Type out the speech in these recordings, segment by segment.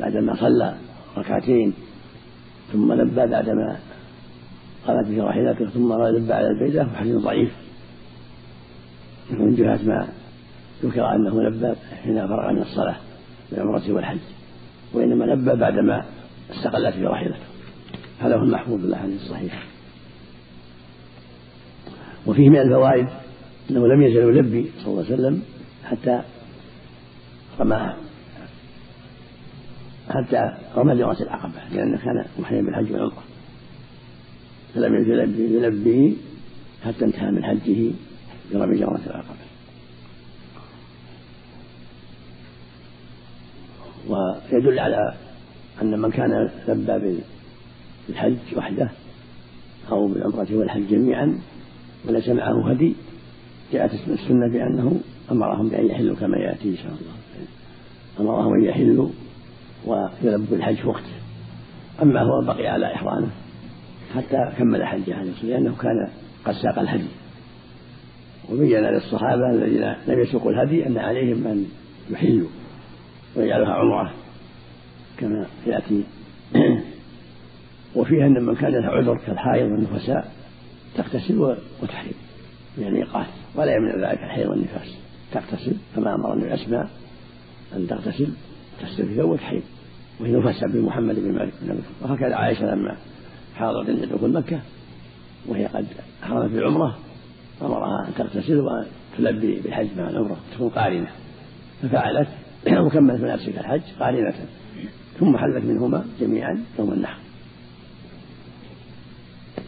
بعدما صلى ركعتين ثم لبى بعدما قالت به راحلته ثم لبى على البيدة وحديث ضعيف. من جهة ما ذكر أنه لبى حين فرغ من الصلاة بالعمرة والحج وإنما لبى بعدما استقلت براحلته هذا هو المحفوظ بالأحاديث الصحيحة. وفيه من الفوائد أنه لم يزل يلبي صلى الله عليه وسلم حتى رمى حتى رمى جمرة العقبة لأنه كان محرما بالحج والعمرة. فلم يزل يلبي حتى انتهى من حجه برمي جمرة العقبة. ويدل على أن من كان لبى بالحج وحده أو بالعمرة والحج جميعا وليس معه هدي جاءت السنة بأنه أمرهم بأن يحلوا كما يأتي إن شاء الله. أمرهم أن يحلوا ويلبوا الحج وقته أما هو بقي على إحرامه. حتى كمل حجه عليه الصلاة لأنه كان قد ساق الهدي. وبين للصحابة الذين لم يسوقوا الهدي أن عليهم أن يحلوا ويجعلها عمرة كما يأتي. وفيها أن من كان له عذر كالحائض والنفساء تغتسل وتحرم من الميقات ولا يمنع ذلك الحيض والنفاس. تغتسل كما أمر النبي أسماء أن تغتسل. تغتسل في ثوب وتحيض وهي نفسها بمحمد بن مالك بن أبي وهكذا عائشة لما حاضت عند دخول مكة وهي قد حرمت بالعمرة أمرها أن تغتسل وتلبي بالحج مع العمرة تكون قارنة. ففعلت وكملت مناسك الحج قارنة. ثم حلت منهما جميعا يوم النحر.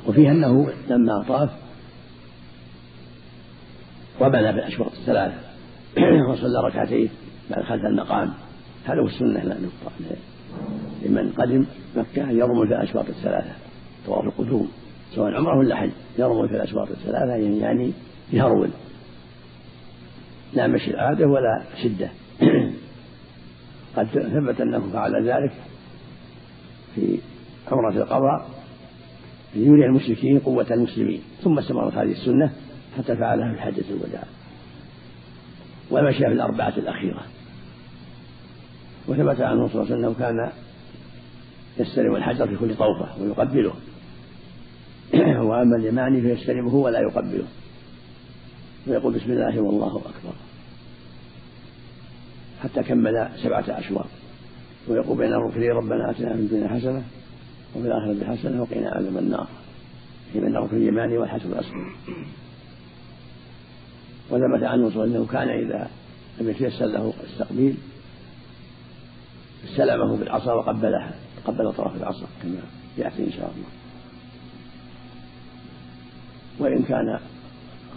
وفيه أنه لما طاف وبنى بالأشواط الثلاثة. وصلى ركعتين بعد خلف المقام. هذا هو السنة لمن قدم مكة يرمل في الأشواط الثلاثة طواف القدوم سواء عمرة ولا حج يرمل في الأشواط الثلاثة يعني يهرول لا مشي العادة ولا شدة. قد ثبت أنه فعل ذلك في عمرة القضاء ليري المشركين قوة المسلمين. ثم استمرت هذه السنة حتى فعلها في حجة الوداع. ومشى في الأربعة الأخيرة. وثبت عنه صلى الله عليه وسلم كان يستلم الحجر في كل طوفة ويقبله. وأما اليماني فيستلمه ولا يقبله. ويقول بسم الله والله أكبر. حتى كمل سبعة أشواط. ويقول بين الركنين ربنا آتنا في الدنيا حسنة وفي الآخرة حسنة وقنا عذاب النار. في من الركن اليماني والحسن الأسود. وثبت عنه صلى الله عليه وسلم كان إذا لم يتيسر له التقبيل استلمه بالعصا وقبلها قبل طرف العصا كما يأتي إن شاء الله. وإن كان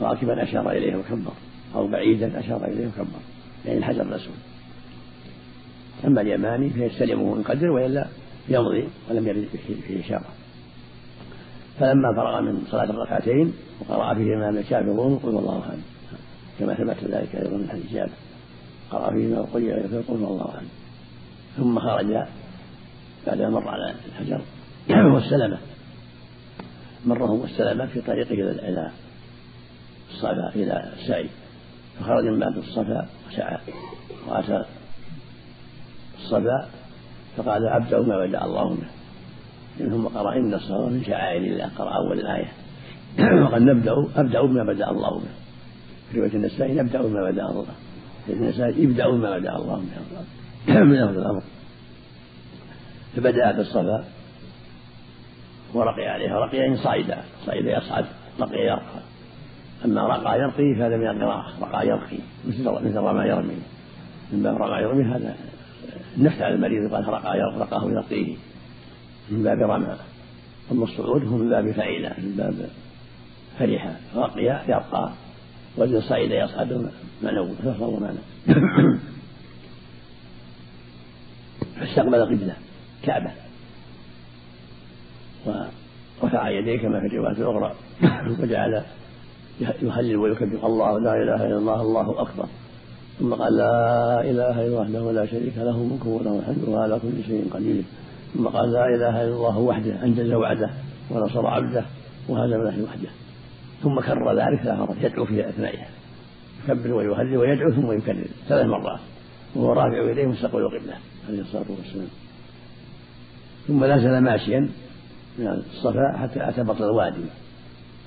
راكبا أشار إليه وكبر أو بعيدا أشار إليه وكبر يعني الحجر الأسود أما اليماني فيستلمه إن قدر وإلا يمضي ولم يرد فيه إشارة. فلما فرغ من صلاة الركعتين وقرأ فيهما من الكافرون قل الله أحد. كما ثبت ذلك أيضا من حديث جابر. قرأ فيهما وقل يا الله أحد. ثم خرج بعدما مر على الحجر واستلمه مره واستلمه في طريقه إلى الصفا إلى السعي. فخرج من بعد الصفا وسعى وأتى الصفا فقال أبدأ ما بدأ الله به ثم قرأ إن الصلاة من شعائر الله. قرأ أول الآية. وقال نبدأ أبدأ بما بدأ الله به في رواية النسائي نبدأ بما بدأ الله. في النسائي ابدأوا بما بدأ الله به من هذا الأمر. فبدأ بالصفا ورقي عليها. رقي صعيدا. صعيدا يصعد رقي يرقى. أما رقى يرقي فهذا من القراءة. رقى يرقي. مثل مثل رمى يرمي. من باب رقى يرمي هذا النفس على المريض قال رقى رقاه يرقيه. من باب رمى أما الصعود هو من باب فعيلة من باب فرحة. رقي يرقى. وزن صعيد يصعد منو فصل معنى فاستقبل قبلة كعبة. ورفع يديه كما في الرواية الأخرى. وجعل يهلل ويكبر. الله لا إله إلا الله الله أكبر. ثم قال لا إله إلا الله وحده لا شريك له ملك وله الحمد وهو على كل شيء قدير. ثم قال لا إله إلا الله وحده أنجز وعده ونصر عبده وهزم له وحده. ثم كرر ذلك ثلاث مرات يدعو في أثنائها. يكبر ويهلل ويدعو ثم يكرر ثلاث مرات. وهو رافع يديه مستقبل القبلة عليه الصلاة والسلام. ثم نزل ماشيا من الصفا حتى أتى بطن الوادي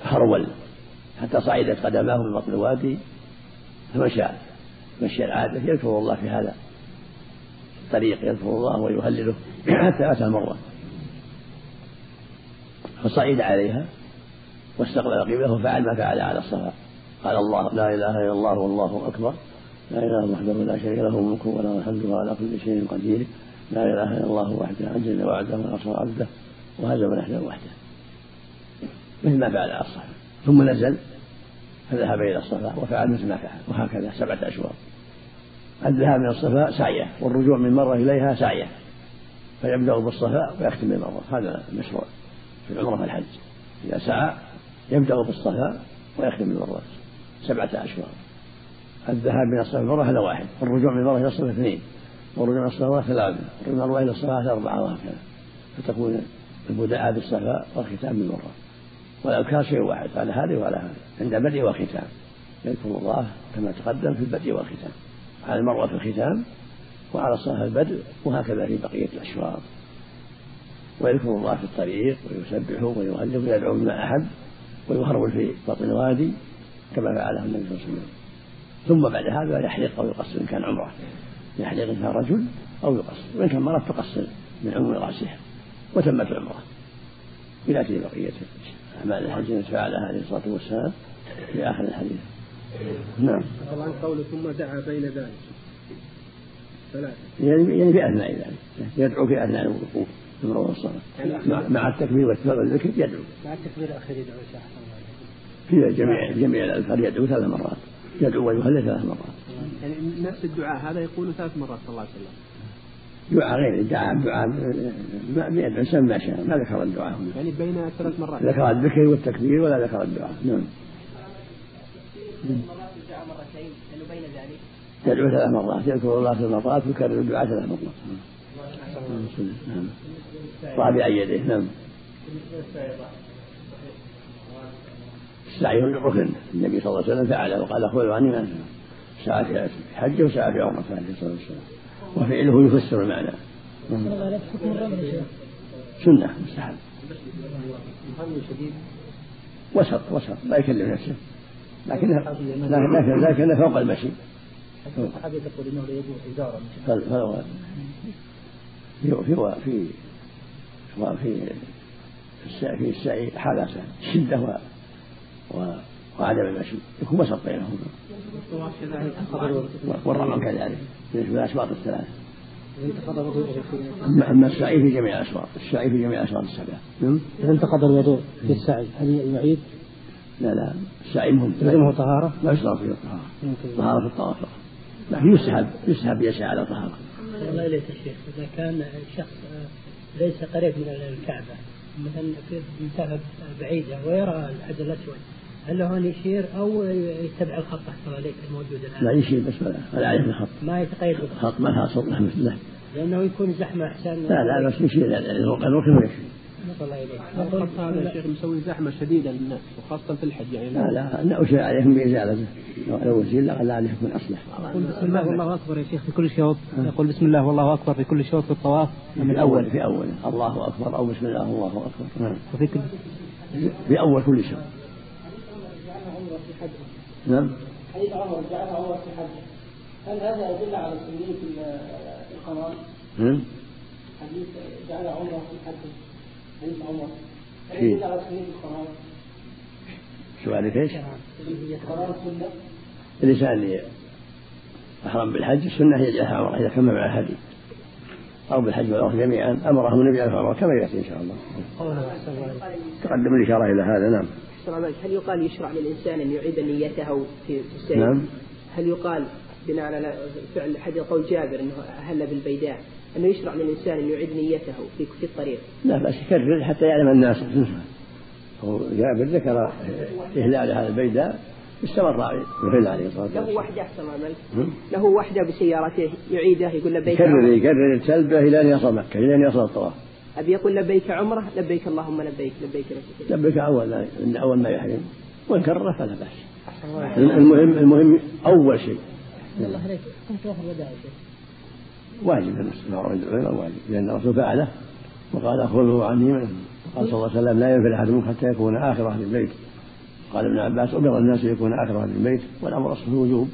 فهرول حتى صعدت قدماه من بطن الوادي فمشى مشي العادة يذكر الله في هذا الطريق يذكر الله ويهلله حتى أتى مرة فصعد عليها واستقبل قبلة وفعل ما فعل على الصفا. قال الله لا إله إلا الله والله أكبر. لا إله إلا وحده لا شريك له الملك وله الحمد وعلى كل شيء قدير. لا إله إلا الله وحده انزل وعده ونصر عبده وهزم نحله وحده مثل ما فعل على الصفا ثم نزل فذهب إلى الصفا وفعل مثل ما فعل وهكذا سبعة أشواط. الذهاب من الصفا سعية والرجوع من مرة إليها سعية. فيبدأ بالصفا ويختم بالمروه هذا مشروع في العمرة والحج. إذا سعى يبدأ بالصفا ويختم بالمروة سبعة أشواط. الذهاب من الصفا مرة هذا واحد والرجوع من المروة إلى الصفا اثنين والرجوع من الصفا ثلاثة والرجوع المروة إلى الصفا أربعة وهكذا فتكون البداء بالصفا والختام بالمروة والأذكار شيء واحد على هذه وعلى هذه عند البدء والختام يذكر الله كما تقدم في البدء والختام. على المروة في الختام وعلى الصفا البدء وهكذا في بقية الأشواط. ويذكر الله في الطريق ويسبحه ويهلل ويدعو بما أحب ويهرول في بطن الوادي كما فعله النبي صلى الله عليه وسلم. ثم بعد هذا يحلق أو يقصر إن كان عمرة. يحلق إن كان رجل أو يقصر وإن كان مرة تقصر من عمر رأسها وتمت العمرة إلى بقية أعمال الحج التي فعلها عليه الصلاة والسلام في آخر الحديث. نعم. طبعا قوله ثم دعا بين ذلك. ثلاثة. يعني يعني في أثناء ذلك. يدعو في أثناء الوقوف في الصلاة. مع التكبير والذكر يدعو. مع التكبير الأخير يدعو في جميع جميع الأذكار يدعو ثلاث مرات. يدعو ويهلل ثلاث مرات. يعني نفس الدعاء هذا يقول ثلاث مرات صلى الله عليه وسلم. دعاء غير الدعاء دعاء ما بيدعو الانسان ما شاء ما ذكر الدعاء. هنا يعني بين ثلاث مرات. ذكر الذكر والتكبير ولا ذكر الدعاء. نعم. يدعو ثلاث مرات يذكر الله ثلاث مرات ويكرر الدعاء ثلاث مرات. نعم. رابع يديه نعم. السعي ركن النبي صلى الله عليه وسلم فعله وقال خذوا عني ما سعى في حجه وسعى في عمرته عليه الصلاة والسلام. وفعله يفسر المعنى. سنة مستحب. وسط وسط لا يكلم نفسه. لكن لكن لكن فوق المشي. الصحابي يقول انه لا يجوز ازاره في في في في السعي حالة شدة و وعدم المشي يكون وسط بينهما والرمل كذلك. بالنسبة للأشواط الثلاث أما السعي في جميع الأشواط. السعي في جميع الأشواط السبعة. نعم؟ إذا انتقض الوضوء في السعي هل يعيد؟ لا لا. السعي مهم. لازمه طهارة؟ لا يشترط فيه الطهارة. طهارة في الطواف. لكن يسحب يسحب يسعى على طهارة الله إليك الشيخ إذا كان شخص ليس قريب من الكعبة مثلا في مسافة بعيدة ويرى الحجر الأسود هل له أن يشير أو يتبع الخط أحسن عليك الموجود الآن؟ لا يشير بس ولا عليه الخط. ما يتقيد بالخط الخط ما خاص مثله لأنه يكون زحمة أحسن؟ لا لا بس يشير الركن ويشير الخط هذا يا شيخ مسوي زحمة شديدة للناس وخاصة في الحج يعني؟ لا لا لا أشير عليهم بإزالته لو أزيل لعله يكون أصلح يقول بسم الله والله أكبر يا شيخ في كل شوط يقول بسم الله والله أكبر في كل شوط في الطواف. من الأول في أول. الله أكبر أو بسم الله الله أكبر. نعم وفي كل في أول كل شوط نعم. حديث عمر جعلها عمر في حجه هل هذا يدل على سنية القرار؟ نعم حديث جعل عمره في حجه. عمر في- القرار؟ سؤالك إيش؟ الإنسان اللي أحرم بالحج السنة هي يجعلها عمرة إذا كمل مع الهدي أو بالحج والعمرة جميعا. أمرهم النبي عليه الصلاة كما يأتي إن شاء الله. تقدم الإشارة إلى هذا نعم. هل يقال يشرع للإنسان أن يعيد نيته في في السير؟ نعم. هل يقال بناء على فعل حديث قول جابر أنه أهل بالبيداء؟ أنه يشرع للإنسان أن يعيد نيته في في الطريق؟ لا بأس يكرر حتى يعلم الناس. هو جابر ذكر إهلال هذا البيداء استمر يهل عليه الصلاة له والسلام وحده أحسن الله الملك هم؟ له وحده بسيارته يعيده يقول لبيك يكرر يكرر التلبية إلى أن يصل مكة إلى أن يصل الطواف. أبي يقول لبيك عمرة لبيك اللهم لبيك لبيك لبيك لبك أول أول ما يحرم. وإن كرر فلا بأس. المهم المهم أول شيء. الله عليك. كم الوداع يا شيخ؟ واجب عند العلماء واجب لأن الرسول فعله وقال خذه عني من قال صلى الله عليه وسلم لا ينفع أحد منكم حتى يكون آخر أهل البيت. قال ابن عباس أمر الناس يكون آخر أهل البيت والأمر أصله الوجوب.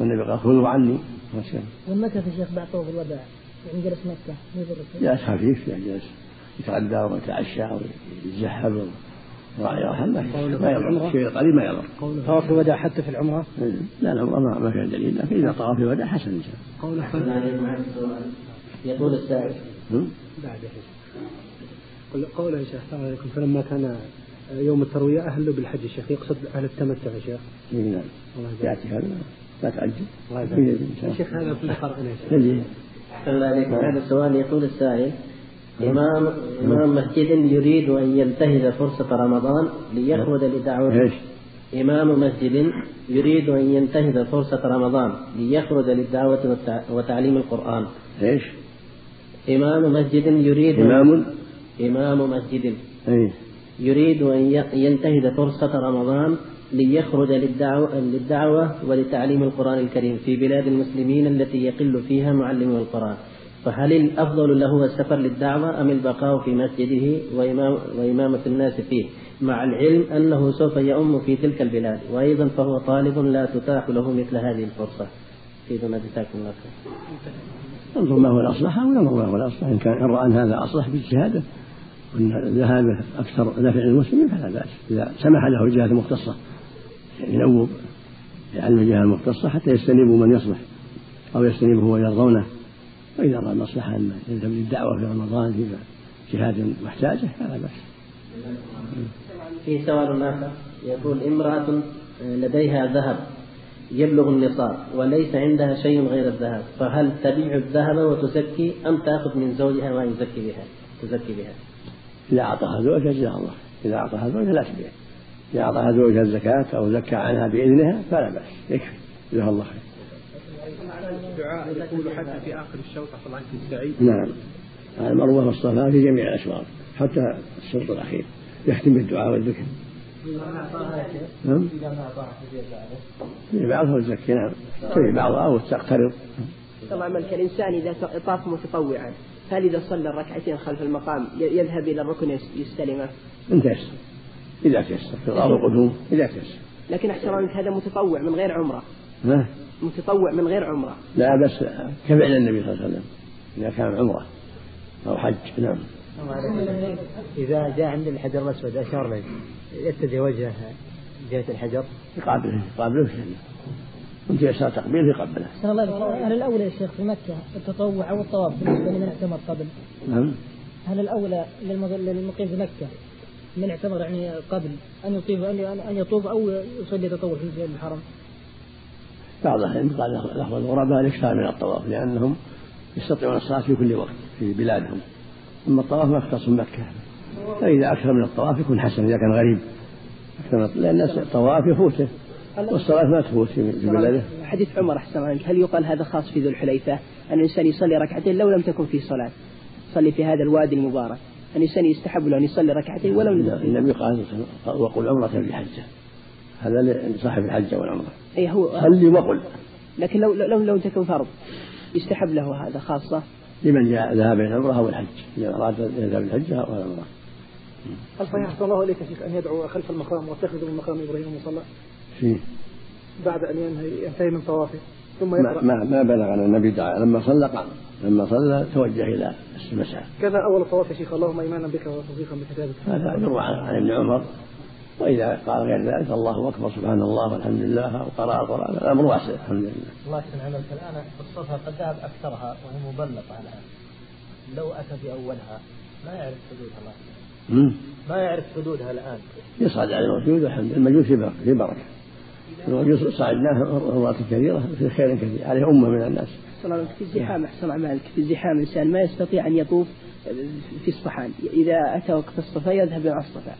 والنبي قال خذوا عني. في الشيخ بعد طوف الوداع يعني جلس مكة جلس خفيف يعني جلس يتغدى ويتعشى ويتزحف. راعي رحم ما يضر. شيء قليل ما يضر. طواف الوداع حتى في العمرة؟ لا العمرة ما, ما فيها دليل. لكن إذا طواف الوداع حسن إن شاء الله. قوله يقول السائل. بعد يا قوله يا شيخ السلام عليكم. فلما كان يوم التروية أهلوا بالحج يا شيخ يقصد أهل التمتع يا شيخ. نعم. يأتي هذا لا تعجل يا شيخ هذا في قرأنا يا شيخ هذا السؤال. يقول السائل إمام إمام مسجد يريد أن ينتهز فرصة رمضان ليخرج لدعوة إيش؟ إمام مسجد يريد أن ينتهز فرصة رمضان ليخرج للدعوة وتعليم القرآن إيش؟ إمام مسجد يريد إمام إمام مسجد إيه يريد أن ينتهز فرصة رمضان ليخرج للدعوة, للدعوة ولتعليم القرآن الكريم في بلاد المسلمين التي يقل فيها معلمي القرآن فهل الأفضل له السفر للدعوة أم البقاء في مسجده وإمام وإمامة الناس فيه؟ مع العلم أنه سوف يؤم في تلك البلاد وأيضا فهو طالب لا تتاح له مثل هذه الفرصة. دون جزاكم الله خير. انظر ما هو الأصلح أو ما هو الأصلح. إن كان إن رأى أن هذا أصلح باجتهاده وأن ذهابه أكثر نفع للمسلمين فلا بأس. إذا سمح له الجهات المختصة ينوب يعلم الجهة المختصة حتى يستنيبوا من يصلح أو يستنيبه ويرضونه. وإذا رأى المصلحة أن يذهب للدعوة في رمضان في جهاد محتاجة فلا بأس. في سؤال آخر. يقول امرأة لديها ذهب يبلغ النصاب وليس عندها شيء غير الذهب فهل تبيع الذهب وتزكي أم تأخذ من زوجها ما يزكي بها؟ تزكي بها. إذا أعطاها زوجها جزاها الله. إذا أعطاها زوجها لا تبيع. إذا أعطاها زوجها الزكاة أو زكى عنها بإذنها فلا بأس. يكفي. جزاها الله خير. الدعاء يقول حتى في آخر الشوط. صلى الله عليه نعم. المروة والصفا في جميع الأشواط حتى الشوط الأخير. يختم بالدعاء والذكر. نعم. في بعضها تزكي نعم. في بعضها أو تقترض. طبعا ملك الإنسان إذا طاف متطوعا هل إذا صلى الركعتين خلف المقام يذهب إلى الركن يستلمه؟ إن تيسر. إذا تيسر. في الأرض القدوم إذا تيسر. لكن أحسن هذا متطوع من غير عمرة. ما متطوع من غير عمرة لا بس كفعل النبي صلى الله عليه وسلم إذا كان عمرة أو حج نعم إذا جاء عند الحجر الأسود أشار له يتجه وجهه جهة الحجر يقابله يقابله وانت يسار تقبيل يقبله. أحسن الله هل الأولى يا شيخ في مكة التطوع أو الطواف بالنسبة لمن اعتمر قبل؟ نعم. هل الأولى للمقيم في مكة من اعتمر يعني قبل أن يطيف أن يطوف أو يصلي تطوع في الحرم؟ بعض أهل قال الأفضل الغرباء الإكثار من الطواف لأنهم يستطيعون الصلاة في كل وقت في بلادهم. أما الطواف ما يختص بمكة. فإذا أكثر من الطواف يكون حسن إذا كان غريب. أكثر من لأن الطواف يفوته. والصلاة ما تفوت في بلده حديث عمر أحسن عنك هل يقال هذا خاص في ذو الحليفة؟ أن الإنسان يصلي ركعتين لو لم تكن فيه صلاة. يصلي في هذا الوادي المبارك. الإنسان يستحب له أن يصلي ركعتين ولو لم النبي قال وقل عمرة بحجة هذا لصاحب الحجة والعمرة. أي هو صلي وقل. لكن لو لو لم تكن فرض يستحب له هذا خاصة؟ لمن جاء ذهب إلى العمرة أو الحج. إذا أراد يذهب الحجة أو العمرة. هل صحيح أحسن الله إليك شيخ أن يدعو خلف المقام واتخذوا من مقام إبراهيم مصلى؟ فيه بعد أن ينهي ينتهي من طوافه ثم يقرأ. ما, ما بلغ أن النبي دعا. لما صلى قام. لما صلى توجه إلى المسعى كذا أول الطواف يا شيخ. اللهم إيمانا بك وتصديقا بكتابك. هذا يروى عن ابن عمر. وإذا قال غير ذلك الله أكبر سبحان الله والحمد لله وقرأ القرآن الأمر واسع الحمد لله. الله يحسن عملك الآن الصفة قد ذهب أكثرها وهي مبلطة الآن. لو أتى في أولها ما يعرف حدودها الله. ما يعرف حدودها الآن. يصعد على الموجود الحمد لله المجوس في بركة في بركة. المجوس صعدناه مرات كثيرة في خير كثير عليه أمة من الناس. في الزحام أحسن أعمالك في الزحام الإنسان ما يستطيع أن يطوف في اصطحان إذا أتى وقت الصفا يذهب إلى الصفا.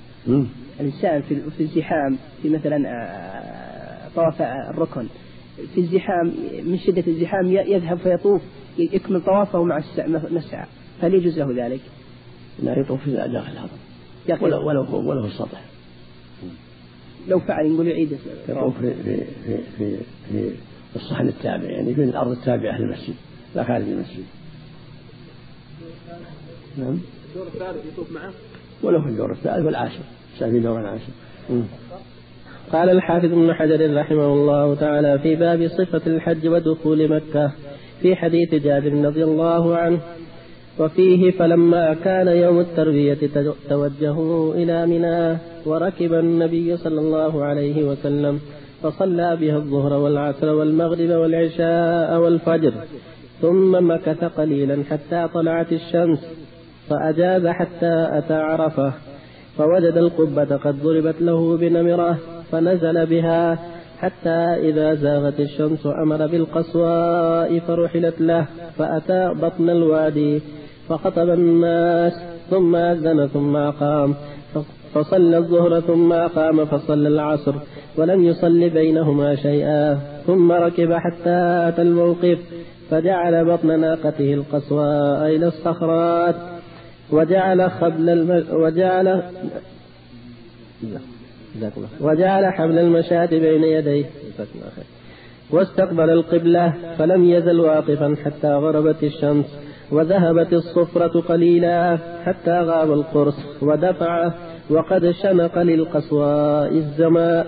الإنسان في في الزحام في مثلا آه، طواف الركن. في الزحام من شدة الزحام يذهب فيطوف يكمل طوافه مع المسعى فهل يجوز له ذلك؟ لا يطوف في داخل الحرم ولو ولو ولو في السطح لو فعل نقول يعيد. يطوف في في في في, في الصحن التابع يعني في الأرض التابعة للمسجد لا خارج المسجد. نعم. الدور الثالث يطوف معه؟ ولو في الدور الثالث والعاشر. في دور عاشر قال الحافظ ابن حجر رحمه الله تعالى في باب صفة الحج ودخول مكة في حديث جابر رضي الله عنه وفيه فلما كان يوم التربية توجهوا إلى منى وركب النبي صلى الله عليه وسلم فصلى بها الظهر والعصر والمغرب والعشاء والفجر ثم مكث قليلا حتى طلعت الشمس. فأجاز حتى أتى عرفة فوجد القبة قد ضربت له بنمرة فنزل بها حتى إذا زاغت الشمس أمر بالقصواء فرحلت له فأتى بطن الوادي فخطب الناس ثم أذن ثم أقام فصلى الظهر ثم أقام فصلى العصر ولم يصل بينهما شيئا ثم ركب حتى أتى الموقف فجعل بطن ناقته القصواء إلى الصخرات وجعل خبل الم... وجعل وجعل حبل المشاة بين يديه. واستقبل القبلة فلم يزل واقفا حتى غربت الشمس وذهبت الصفرة قليلا حتى غاب القرص ودفع وقد شنق للقصواء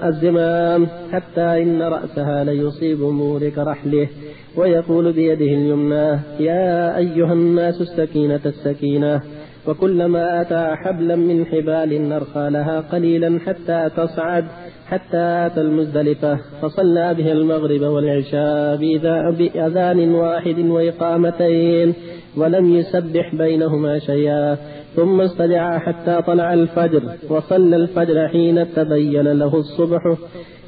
الزمام حتى إن رأسها ليصيب مورك رحله ويقول بيده اليمنى يا أيها الناس السكينة السكينة. وكلما أتى حبلا من حبال نرخى لها قليلا حتى تصعد حتى أتى المزدلفة فصلى بها المغرب والعشاء بأذان واحد وإقامتين ولم يسبح بينهما شيئا ثم استدعى حتى طلع الفجر وصلى الفجر حين تبين له الصبح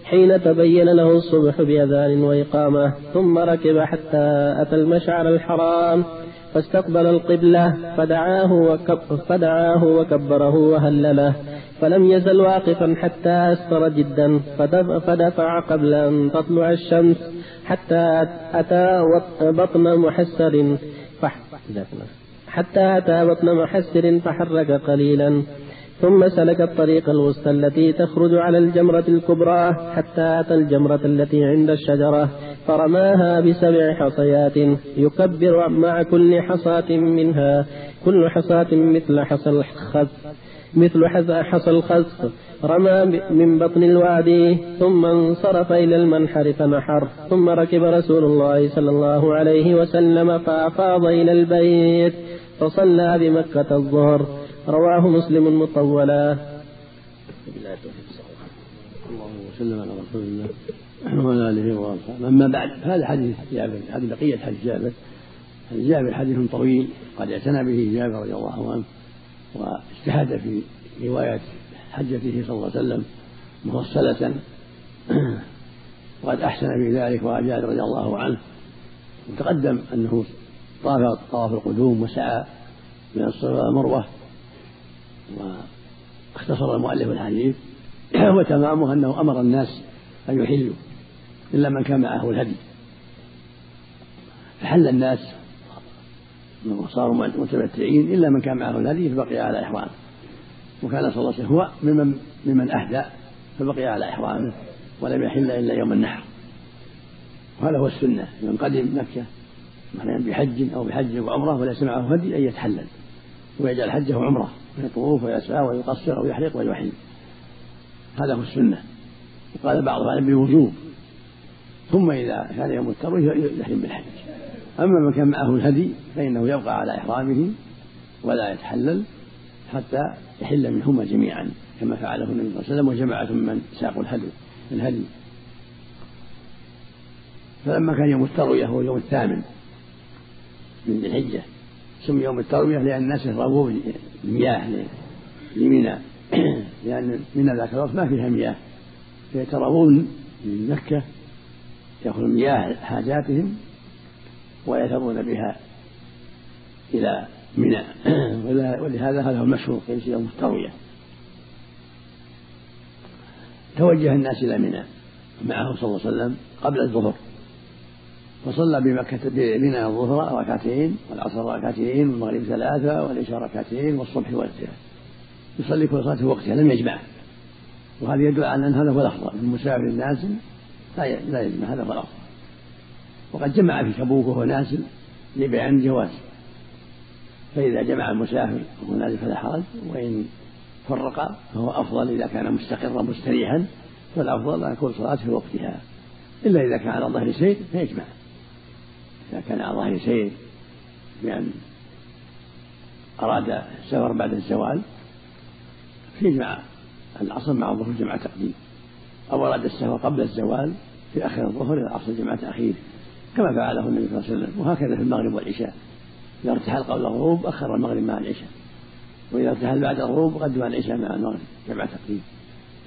حين تبين له الصبح بأذان وإقامة ثم ركب حتى أتى المشعر الحرام. فاستقبل القبلة فدعاه, وكب فدعاه وكبره وهلله فلم يزل واقفا حتى أسفر جدا فدفع قبل أن تطلع الشمس حتى أتى بطن محسر حتى أتى بطن محسر فحرك قليلا. ثم سلك الطريق الوسطى التي تخرج على الجمرة الكبرى حتى أتى الجمرة التي عند الشجرة فرماها بسبع حصيات يكبر مع كل حصاة منها كل حصاة مثل حصى الخز مثل حصى الخز. رمى من بطن الوادي ثم انصرف إلى المنحر فنحر ثم ركب رسول الله صلى الله عليه وسلم فأفاض إلى البيت فصلى بمكة الظهر. رواه مسلم مطولا. اللهم وسلم على رسول الله وعلى آله وأصحابه. أما بعد هذا حديث جابر هذه بقية حديث جابر. حديث جابر حديث طويل قد اعتنى به جابر رضي الله عنه واجتهد في رواية حجته صلى الله عليه وسلم مفصلة. وقد أحسن في ذلك واجاد رضي الله عنه. وتقدم أنه طاف طواف القدوم وسعى من الصفا والمروه واختصر المؤلف الحديث وتمامه أنه أمر الناس أن يحلوا إلا من كان معه الهدي. فحل الناس وصاروا متمتعين إلا من كان معه الهدي فبقي على إحرامه. وكان صلى الله عليه وسلم هو ممن ممن أهدى فبقي على إحرامه ولم يحل إلا يوم النحر. وهذا هو السنة. من قدم مكة مثلا بحج أو بحج وعمرة وليس معه هدي أن يتحلل. ويجعل حجه عمرة يطوف ويسعى ويقصر أو يحلق ويحل هذا هو السنة. وقال بعض العلم بالوجوب ثم إذا كان يوم الترويه يحرم بالحج. أما من كان معه الهدي فإنه يبقى على إحرامه ولا يتحلل حتى يحل منهما جميعا كما فعله النبي صلى الله عليه وسلم وجماعة من ساقوا الهدي الهدي. فلما كان يوم التروية هو اليوم الثامن من ذي الحجة سمي يوم التروية لأن الناس يشربون المياه لمنى لأن منى ذاك الوقت ما فيها مياه. فيتروون من مكة يأخذون مياه حاجاتهم ويذهبون بها إلى منى ولهذا هذا هو المشهور في يوم التروية توجه الناس إلى منى معه صلى الله عليه وسلم قبل الظهر. فصلى بمكة بمنى الظهر ركعتين والعصر ركعتين والمغرب ثلاثة والعشاء ركعتين والصبح والثلاث يصلي كل صلاة في وقتها لم يجمع. وهذا يدل على أن هذا هو الأفضل. المسافر النازل لا يجمع هذا هو الأفضل. وقد جمع في تبوك وهو نازل لبيان الجواز فإذا جمع المسافر هنالك فلا حرج وإن فرق فهو أفضل إذا كان مستقرا مستريحا فالأفضل أن يكون صلاة في وقتها. إلا إذا كان على ظهر سير فيجمع. إذا كان على ظهر سير بأن أراد السفر بعد الزوال فيجمع العصر مع الظهر جمع تقديم أو أراد السفر قبل الزوال في آخر الظهر إلى العصر جمع تأخير. كما فعله النبي صلى الله عليه وسلم. وهكذا في المغرب والعشاء. إذا ارتحل قبل الغروب أخر المغرب مع العشاء. وإذا ارتحل بعد الغروب قدم العشاء مع المغرب. جمع تقديم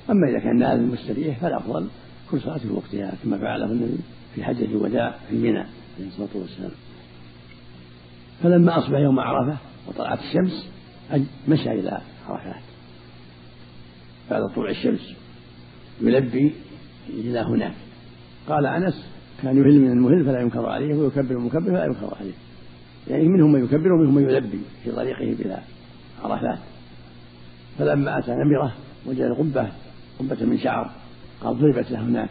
أما إذا كان نازل مستريح فالأفضل كل صلاة في وقتها كما فعله النبي في حجة الوداع في منى. عليه الصلاة والسلام. فلما أصبح يوم عرفة وطلعت الشمس مشى إلى عرفات. بعد طلوع الشمس يلبي إلى هناك. قال أنس كان يهل من المهل فلا ينكر عليه ويكبر المكبر فلا ينكر عليه. يعني منهم من يكبر ومنهم من يلبي في طريقه إلى عرفات. فلما أتى نمرة وجد قبة قبة من شعر قال ضربت له هناك.